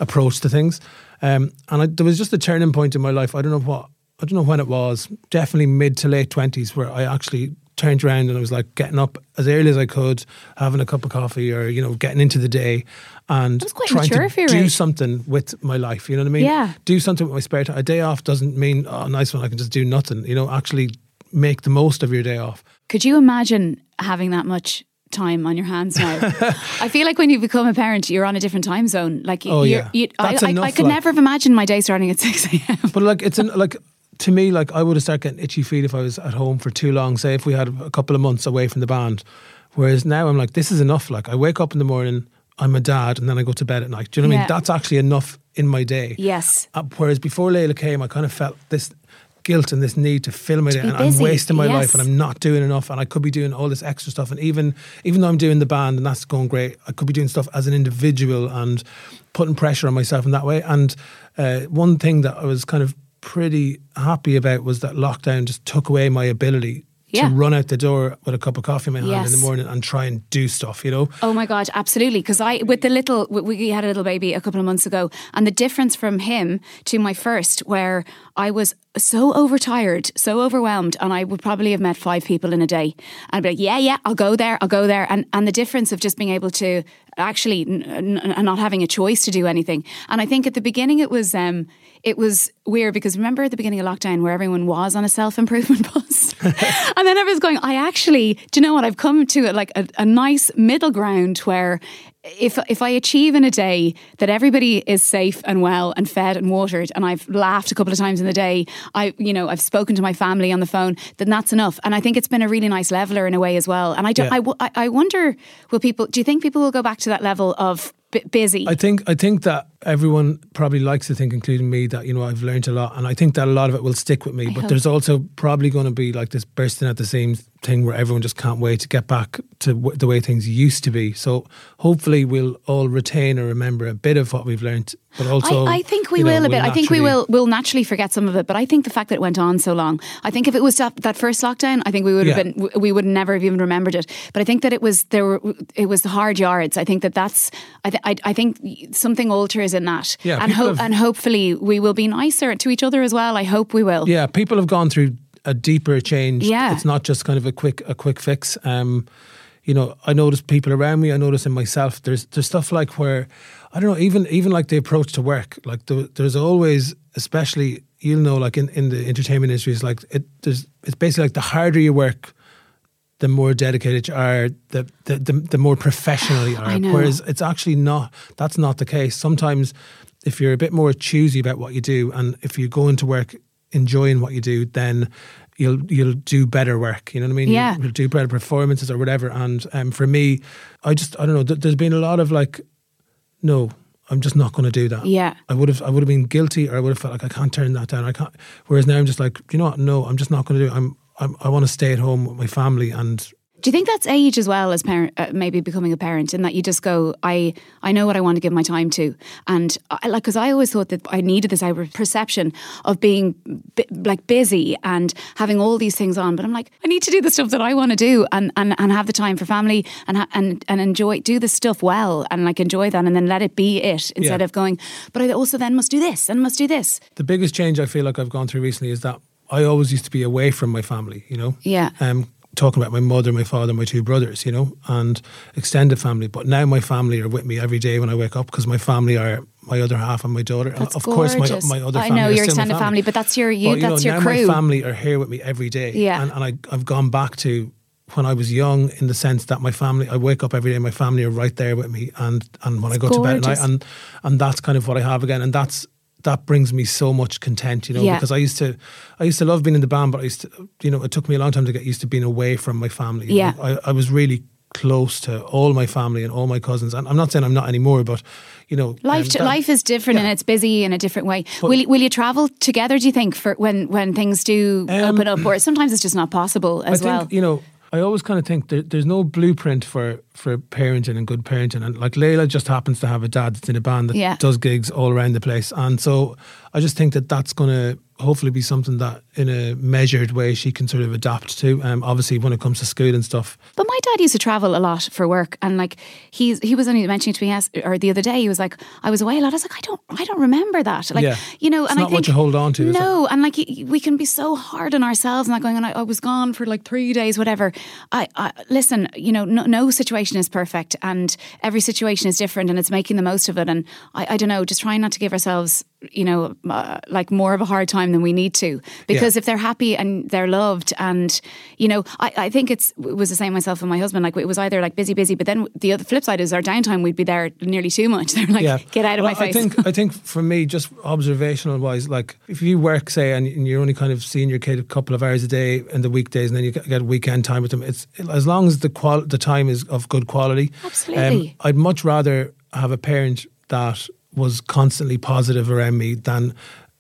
approach to things. Um, and I, there was just a turning point in my life. I don't know what, I don't know when it was. Definitely mid to late twenties, where I actually turned around and I was like getting up as early as I could, having a cup of coffee, or you know, getting into the day, and trying to do age. something with my life. You know what I mean? Yeah. Do something with my spare time. A day off doesn't mean oh, nice one. I can just do nothing. You know, actually make the most of your day off. Could you imagine having that much time on your hands now? I feel like when you become a parent, you're on a different time zone. Like, Oh, you're, yeah. you, I, I, I could like- never have imagined my day starting at six a.m. But like it's an, like to me, like I would have started getting itchy feet if I was at home for too long. Say if we had a couple of months away from the band. Whereas now I'm like, this is enough. Like I wake up in the morning, I'm a dad, and then I go to bed at night. Do you know what I mean? That's actually enough in my day. Yes. Uh, whereas before Layla came, I kind of felt this guilt and this need to fill my day, be and I'm wasting my yes. life, and I'm not doing enough, and I could be doing all this extra stuff, and even even though I'm doing the band and that's going great, I could be doing stuff as an individual and putting pressure on myself in that way. And uh, one thing that I was kind of pretty happy about was that lockdown just took away my ability. Yeah. To run out the door with a cup of coffee in my hand in the morning and try and do stuff, you know? Oh my god, absolutely! Because I, with the little, we- we had a little baby a couple of months ago, and the difference from him to my first, where I was so overtired, so overwhelmed, and I would probably have met five people in a day. And I'd be like, yeah, yeah, I'll go there, I'll go there, and and the difference of just being able to actually n- n- not having a choice to do anything. And I think at the beginning it was um it was weird because remember at the beginning of lockdown where everyone was on a self improvement bus, and then everyone's going, I actually, do you know what? I've come to it like a, a nice middle ground where if if I achieve in a day that everybody is safe and well and fed and watered, and I've laughed a couple of times in the day, I you know I've spoken to my family on the phone, then that's enough. And I think it's been a really nice leveler in a way as well. And I don't, Yeah. I, I I wonder, will people? Do you think people will go back to that level of b- busy? I think I think that everyone probably likes to think, including me, that you know I've learned a lot, and I think that a lot of it will stick with me. but hope. there's also probably going to be like this bursting at the seams thing where everyone just can't wait to get back to w- the way things used to be. So hopefully we'll all retain or remember a bit of what we've learned, but also I, I think we you know, will a bit. we'll I think we will will naturally forget some of it. But I think the fact that it went on so long, I think if it was that, that first lockdown, I think we would have Yeah. been we would never have even remembered it. But I think that it was there were it was the hard yards. I think that that's I th- I, I think something alters in that. Yeah, and hope have- and hopefully we will be nicer to each other as well. I hope we will. Yeah, people have gone through a deeper change. Yeah. it's not just kind of a quick a quick fix. Um, you know, I notice people around me. I notice in myself. There's there's stuff like where I don't know. Even even like the approach to work. Like the, there's always, especially you'll know, like in, in the entertainment industry, it's like it. There's it's basically like the harder you work, the more dedicated you are, the the the, the more professional you are. Whereas it's actually not. That's not the case. Sometimes, if you're a bit more choosy about what you do, and if you go into work enjoying what you do, then you'll you'll do better work. You know what I mean? Yeah. You'll do better performances or whatever. And um, for me, I just I don't know. th- There's been a lot of like, no. I'm just not going to do that. Yeah. I would have, I would have been guilty, or I would have felt like I can't turn that down. I can't. Whereas now I'm just like, you know what? No, I'm just not going to do. It. I'm, I'm, I want to stay at home with my family, and Do you think that's age as well as parent, uh, maybe becoming a parent, in that you just go, I, I know what I want to give my time to, and I, like because I always thought that I needed this perception of being bi- like busy and having all these things on, but I'm like, I need to do the stuff that I want to do and, and, and have the time for family and ha- and and enjoy do the stuff well and like enjoy that and then let it be it instead Yeah. of going, but I also then must do this and must do this. the biggest change I feel like I've gone through recently is that I always used to be away from my family, you know? Yeah. Um, talking about my mother, my father, my two brothers, you know, and extended family. But now my family are with me every day when I wake up because my family are my other half and my daughter. That's of course, my, gorgeous. my other I family know your extended family, but that's your- you- But, that's know, your now crew. my family are here with me every day. Yeah. And, and I, I've gone back to when I was young in the sense that my family, I wake up every day, my family are right there with me. And, and when I go to bed at night, and, and that's kind of what I have again. And that's, that brings me so much content, you know, Yeah. because I used to, I used to love being in the band, but I used to, you know, it took me a long time to get used to being away from my family. Yeah. I, I was really close to all my family and all my cousins. And I'm not saying I'm not anymore, but you know, life um, that- life is different yeah. and it's busy in a different way. will you, will you travel together? Do you think for when when things do open up, or sometimes it's just not possible as Um, I think well? you know. I always kind of think there, there's no blueprint for for parenting and good parenting, and like Layla just happens to have a dad that's in a band that Yeah. does gigs all around the place, and so I just think that that's going to hopefully be something that in a measured way she can sort of adapt to. Um, obviously when it comes to school and stuff, But my dad used to travel a lot for work, and like he's he was only mentioning to me yes, or the other day he was like, I was away a lot. I was like, I don't I don't remember that. Like Yeah. you know, It's and I not what think you hold on to. No, and like we can be so hard on ourselves, and like going, and I, I was gone for like three days, whatever. I, I listen, you know, no, no situation is perfect, and every situation is different, and it's making the most of it. And I, I don't know, just trying not to give ourselves, you know, uh, like more of a hard time than we need to, because if they're happy and they're loved, and you know, I, I think it's it was the same myself and my husband. Like it was either like busy, busy, but then the other flip side is our downtime. We'd be there nearly too much. They're like, yeah, get out of Well, my face. I think I think for me, just observational wise, like if you work say and you're only kind of seeing your kid a couple of hours a day in the weekdays, and then you get weekend time with them, it's as long as the qual the time is of good quality. um, Absolutely. I'd much rather have a parent that was constantly positive around me than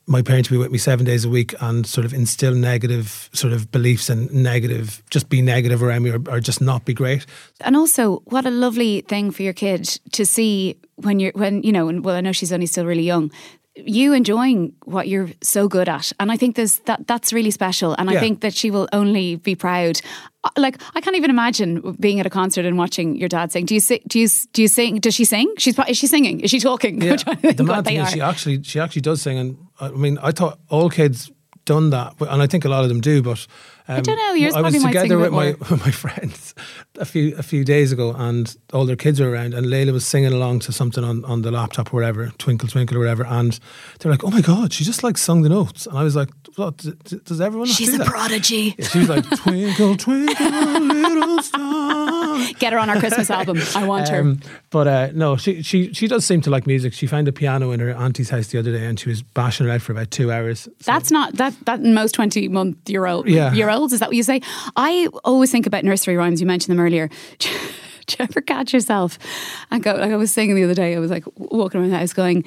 my parents would be with me seven days a week and sort of instill negative sort of beliefs and negative, just be negative around me or, or just not be great. And also, what a lovely thing for your kid to see when you're when you know. And well, I know she's only still really young. You enjoying what you're so good at, and I think there's that that's really special. And I think that she will only be proud. Uh, Like I can't even imagine being at a concert and watching your dad sing. Do you sing? Do you do you sing? Does she sing? She's is she singing? Is she talking? Yeah, I'm trying to think the mad thing is she actually she actually does sing, and I mean I thought all kids done that, and I think a lot of them do. But um, don't know, yours I was probably might sing together with my with my friends a few a few days ago, and all their kids were around, and Layla was singing along to something on, on the laptop or whatever, Twinkle Twinkle or whatever, and they're like, "Oh my god, she just like sung the notes," and I was like, "What? d- d- Does everyone?" She's do a that? prodigy. Yeah, she was like, "Twinkle Twinkle little star." Get her on our Christmas album. I want her. Um, but uh, no, she, she she does seem to like music. She found a piano in her auntie's house the other day, and she was bashing it out for about two hours. So- That's not that that most twenty month year old Yeah. year olds. Is that what you say? I always think about nursery rhymes. You mentioned them earlier. You ever catch yourself and go like I was singing the other day? I was like walking around the house going,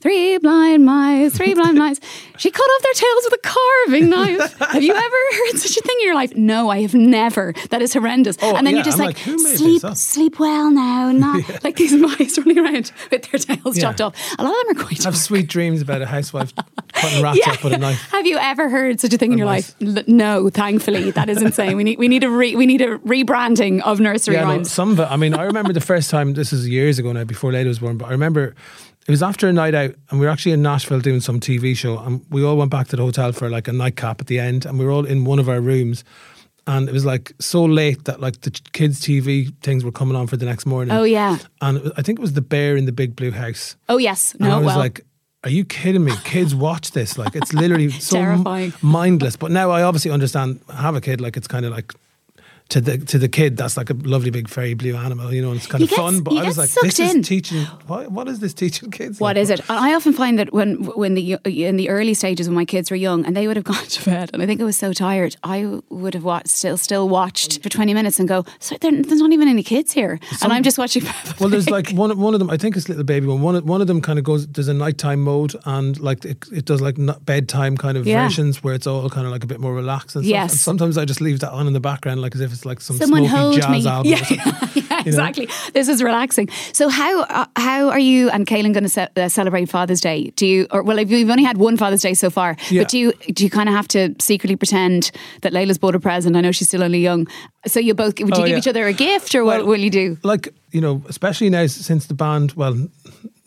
three blind mice, three blind mice. She cut off their tails with a carving knife. have you ever heard such a thing in your life? No, I have never. That is horrendous. Oh, and then yeah, you're just I'm like, like, sleep, sleep well now. Not like these mice running around with their tails Yeah. chopped off. A lot of them are quite. have sweet dreams about a housewife cutting rats up with a knife. Have you ever heard such a thing in your mice. life? No, thankfully, that is insane. We need we need a re, we need a rebranding of nursery Yeah, no, rhymes. some of it. I mean, I remember the first time. This is years ago now, before Layla was born. But I remember it was after a night out, and we were actually in Nashville doing some TV show, and we all went back to the hotel for like a nightcap at the end, and we were all in one of our rooms. And it was like so late that like the kids' TV things were coming on for the next morning. Oh, yeah. and was- I think it was the Bear in the Big Blue House. oh yes, No, And I was well, like, are you kidding me? Kids watch this. Like, it's literally so Terrifying. mindless. But now I obviously understand, have a kid, like, it's kind of like, to the to the kid, that's like a lovely big fairy blue animal, you know, and it's kind You of get- fun. But I was like, this in. is teaching. What, what is this teaching kids? what like? is it? And I often find that when when the in the early stages when my kids were young and they would have gone to bed and I think I was so tired, I would have watched still still watched for twenty minutes and go, so there, there's not even any kids here, and I'm just watching. Well, there's like one one of them. I think it's little baby one. One of, one of them kind of goes. There's a nighttime mode, and like it, it does like bedtime kind of Yeah. versions where it's all kind of like a bit more relaxed and stuff. Yes. And sometimes I just leave that on in the background, like as if it's like some Someone smoky hold jazz me. album. Yeah, yeah, know? exactly. This is relaxing. So how uh, how are you and Cailean going to ce- uh, celebrate Father's Day? Do you or well, you've only had one Father's Day so far, Yeah. but do you do you kind of have to secretly pretend that Layla's bought a present? I know she's still only young, so you both would you Oh, give each other a gift or what will you do? like you know, especially now since the band, well,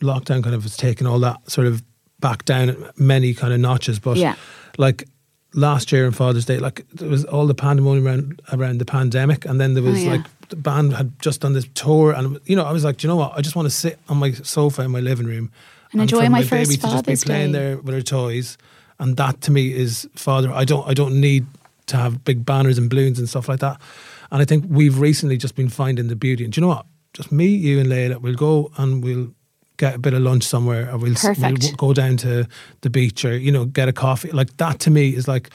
lockdown kind of has taken all that sort of back down many kind of notches. But Yeah. like last year on Father's Day, like there was all the pandemonium around around the pandemic, and then there was Oh, yeah. like the band had just done this tour, and you know, I was like, "Do you know what? I just want to sit on my sofa in my living room And enjoy for my my first baby to just be playing Day. there with her toys." And that to me is father. I don't. I don't need to have big banners and balloons and stuff like that. And I think we've recently just been finding the beauty. And do you know what? Just me, you, and Layla. We'll go and we'll get a bit of lunch somewhere, or we'll, we'll go down to the beach, or you know, get a coffee. Like that to me is like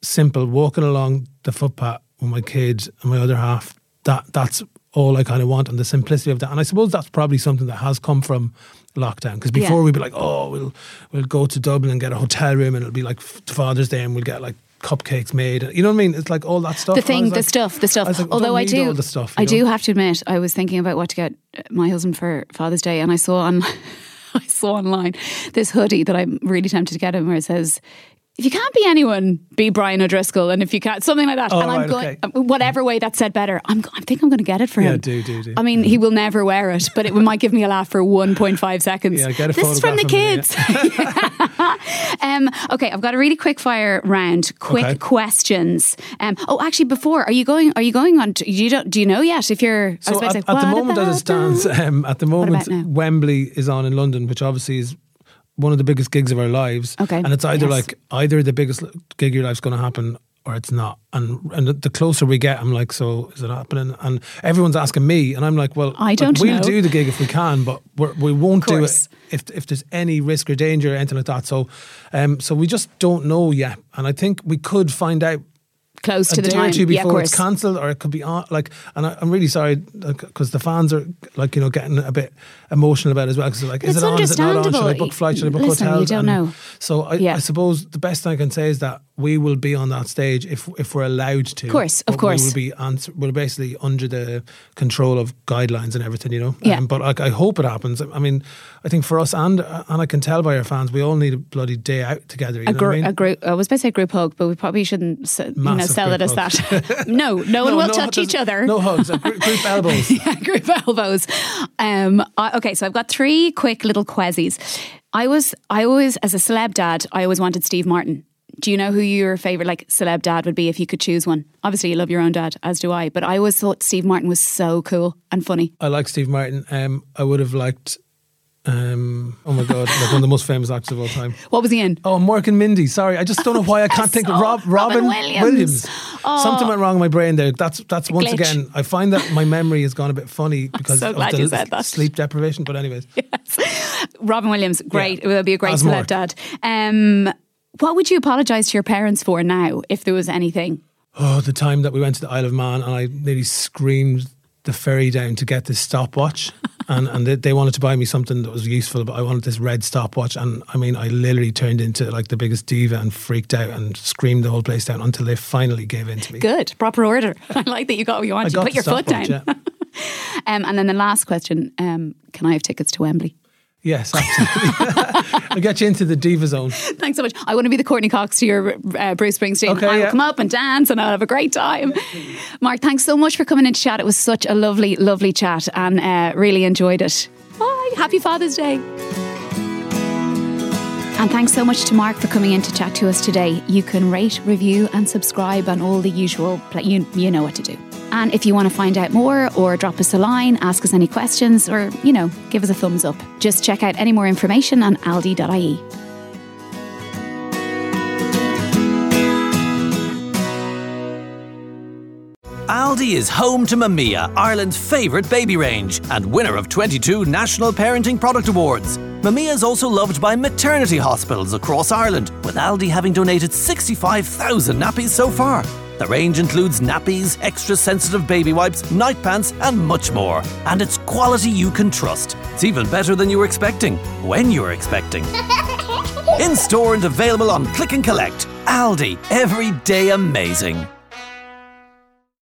simple. Walking along the footpath with my kids and my other half. That that's all I kind of want and the simplicity of that. And I suppose that's probably something that has come from lockdown because before Yeah. we'd be like, oh, we'll we'll go to Dublin and get a hotel room and it'll be like Father's Day and we'll get like cupcakes made. You know what I mean? It's like all that stuff. the thing, the like- stuff, the stuff. I like, Although I do, all the stuff. I know? do have to admit, I was thinking about what to get my husband for Father's Day, and I saw on, I saw online this hoodie that I'm really tempted to get him, where it says. If you can't be anyone, be Brian O'Driscoll, and if you can't, something like that. Oh, and I'm right, going, okay. whatever way that's said better. I'm, I think I'm going to get it for Yeah, him. do, do, do. I mean, he will never wear it, but it might give me a laugh for 1.5 seconds. Yeah, get a this is from the kids. um, okay, I've got a really quick fire round, quick Okay. questions. Um, oh, actually, before are you going? Are you going on? To, you don't? Do you know yet? If you're, I was So about at, to at the moment, as it stands, um, at the moment. Wembley is on in London, which obviously is one of the biggest gigs of our lives. Okay, and it's either yes. like either the biggest gig of your life's going to happen or it's not. And and the closer we get, I'm like, so is it happening? And everyone's asking me, and I'm like, well, I don't we'll know. do the gig if we can, but we're, we won't do it if if there's any risk or danger or anything like that. So, um, so we just don't know yet, and I think we could find out Close to the time, or two yeah, before it's cancelled, or it could be on. Like, and I, I'm really sorry because the fans are like you know getting a bit emotional about as well. Because like, is it on? Is it not on? Should I book flights? Should I book Listen, you don't And know. So I, Yeah. I suppose the best thing I can say is that we will be on that stage if if we're allowed to. Of course, of course. We will be answer, we're basically under the control of guidelines and everything. You know. Yeah. Um, but like, I hope it happens. I mean, I think for us and and I can tell by our fans, we all need a bloody day out together. You A, know gr- I mean? a group. I was about to say group hug, but we probably shouldn't, you know, sell it as hug. that. no, no one will touch each other. No hugs. group, group elbows. yeah, group elbows. Um, I, okay, so I've got three quick little quezzies. I was, I always, as a celeb dad, I always wanted Steve Martin. Do you know who your favorite like celeb dad would be if you could choose one? Obviously, you love your own dad, as do I. But I always thought Steve Martin was so cool and funny. I like Steve Martin. Um, I would have liked. Um, oh my god, like one of the most famous actors of all time. What was he in? Oh, Mork and Mindy. Sorry, I just don't know why I can't think of Rob, Robin Robin, Williams. Oh. Something went wrong in my brain there. That's that's once glitch. again. I find that my memory has gone a bit funny because so of the you said that. sleep deprivation. But anyways, yes. Robin Williams, great. Yeah. It will be a great celeb dad. Um, what would you apologise to your parents for now, if there was anything? oh, the time that we went to the Isle of Man and I nearly screamed the ferry down to get this stopwatch. And and they, they wanted to buy me something that was useful, but I wanted this red stopwatch. And I mean, I literally turned into like the biggest diva and freaked out and screamed the whole place down until they finally gave in to me. Good, proper order. I like that you got what you wanted. You put your foot down. yeah. Um, and then the last question: um, Can I have tickets to Wembley? Yes, absolutely. I'll get you into the diva zone. Thanks so much. I want to be the Courteney Cox to your uh, Bruce Springsteen. Okay, I will yeah. come up and dance, and I'll have a great time. Mark, thanks so much for coming in to chat. It was such a lovely, lovely chat, and uh, really enjoyed it. Bye. Happy Father's Day. And thanks so much to Mark for coming in to chat to us today. You can rate, review, and subscribe on all the usual. Pla- you you know what to do. And if you want to find out more, or drop us a line, ask us any questions, or you know, give us a thumbs up, just check out any more information on aldi.ie. Aldi is home to Mamia, Ireland's favourite baby range, and winner of 22 National Parenting Product Awards. Mamia is also loved by maternity hospitals across Ireland, with Aldi having donated 65,000 nappies so far. The range includes nappies, extra sensitive baby wipes, night pants, and much more. And it's quality you can trust. It's even better than you were expecting, when you were expecting. In store and available on Click and Collect. Aldi, every day amazing.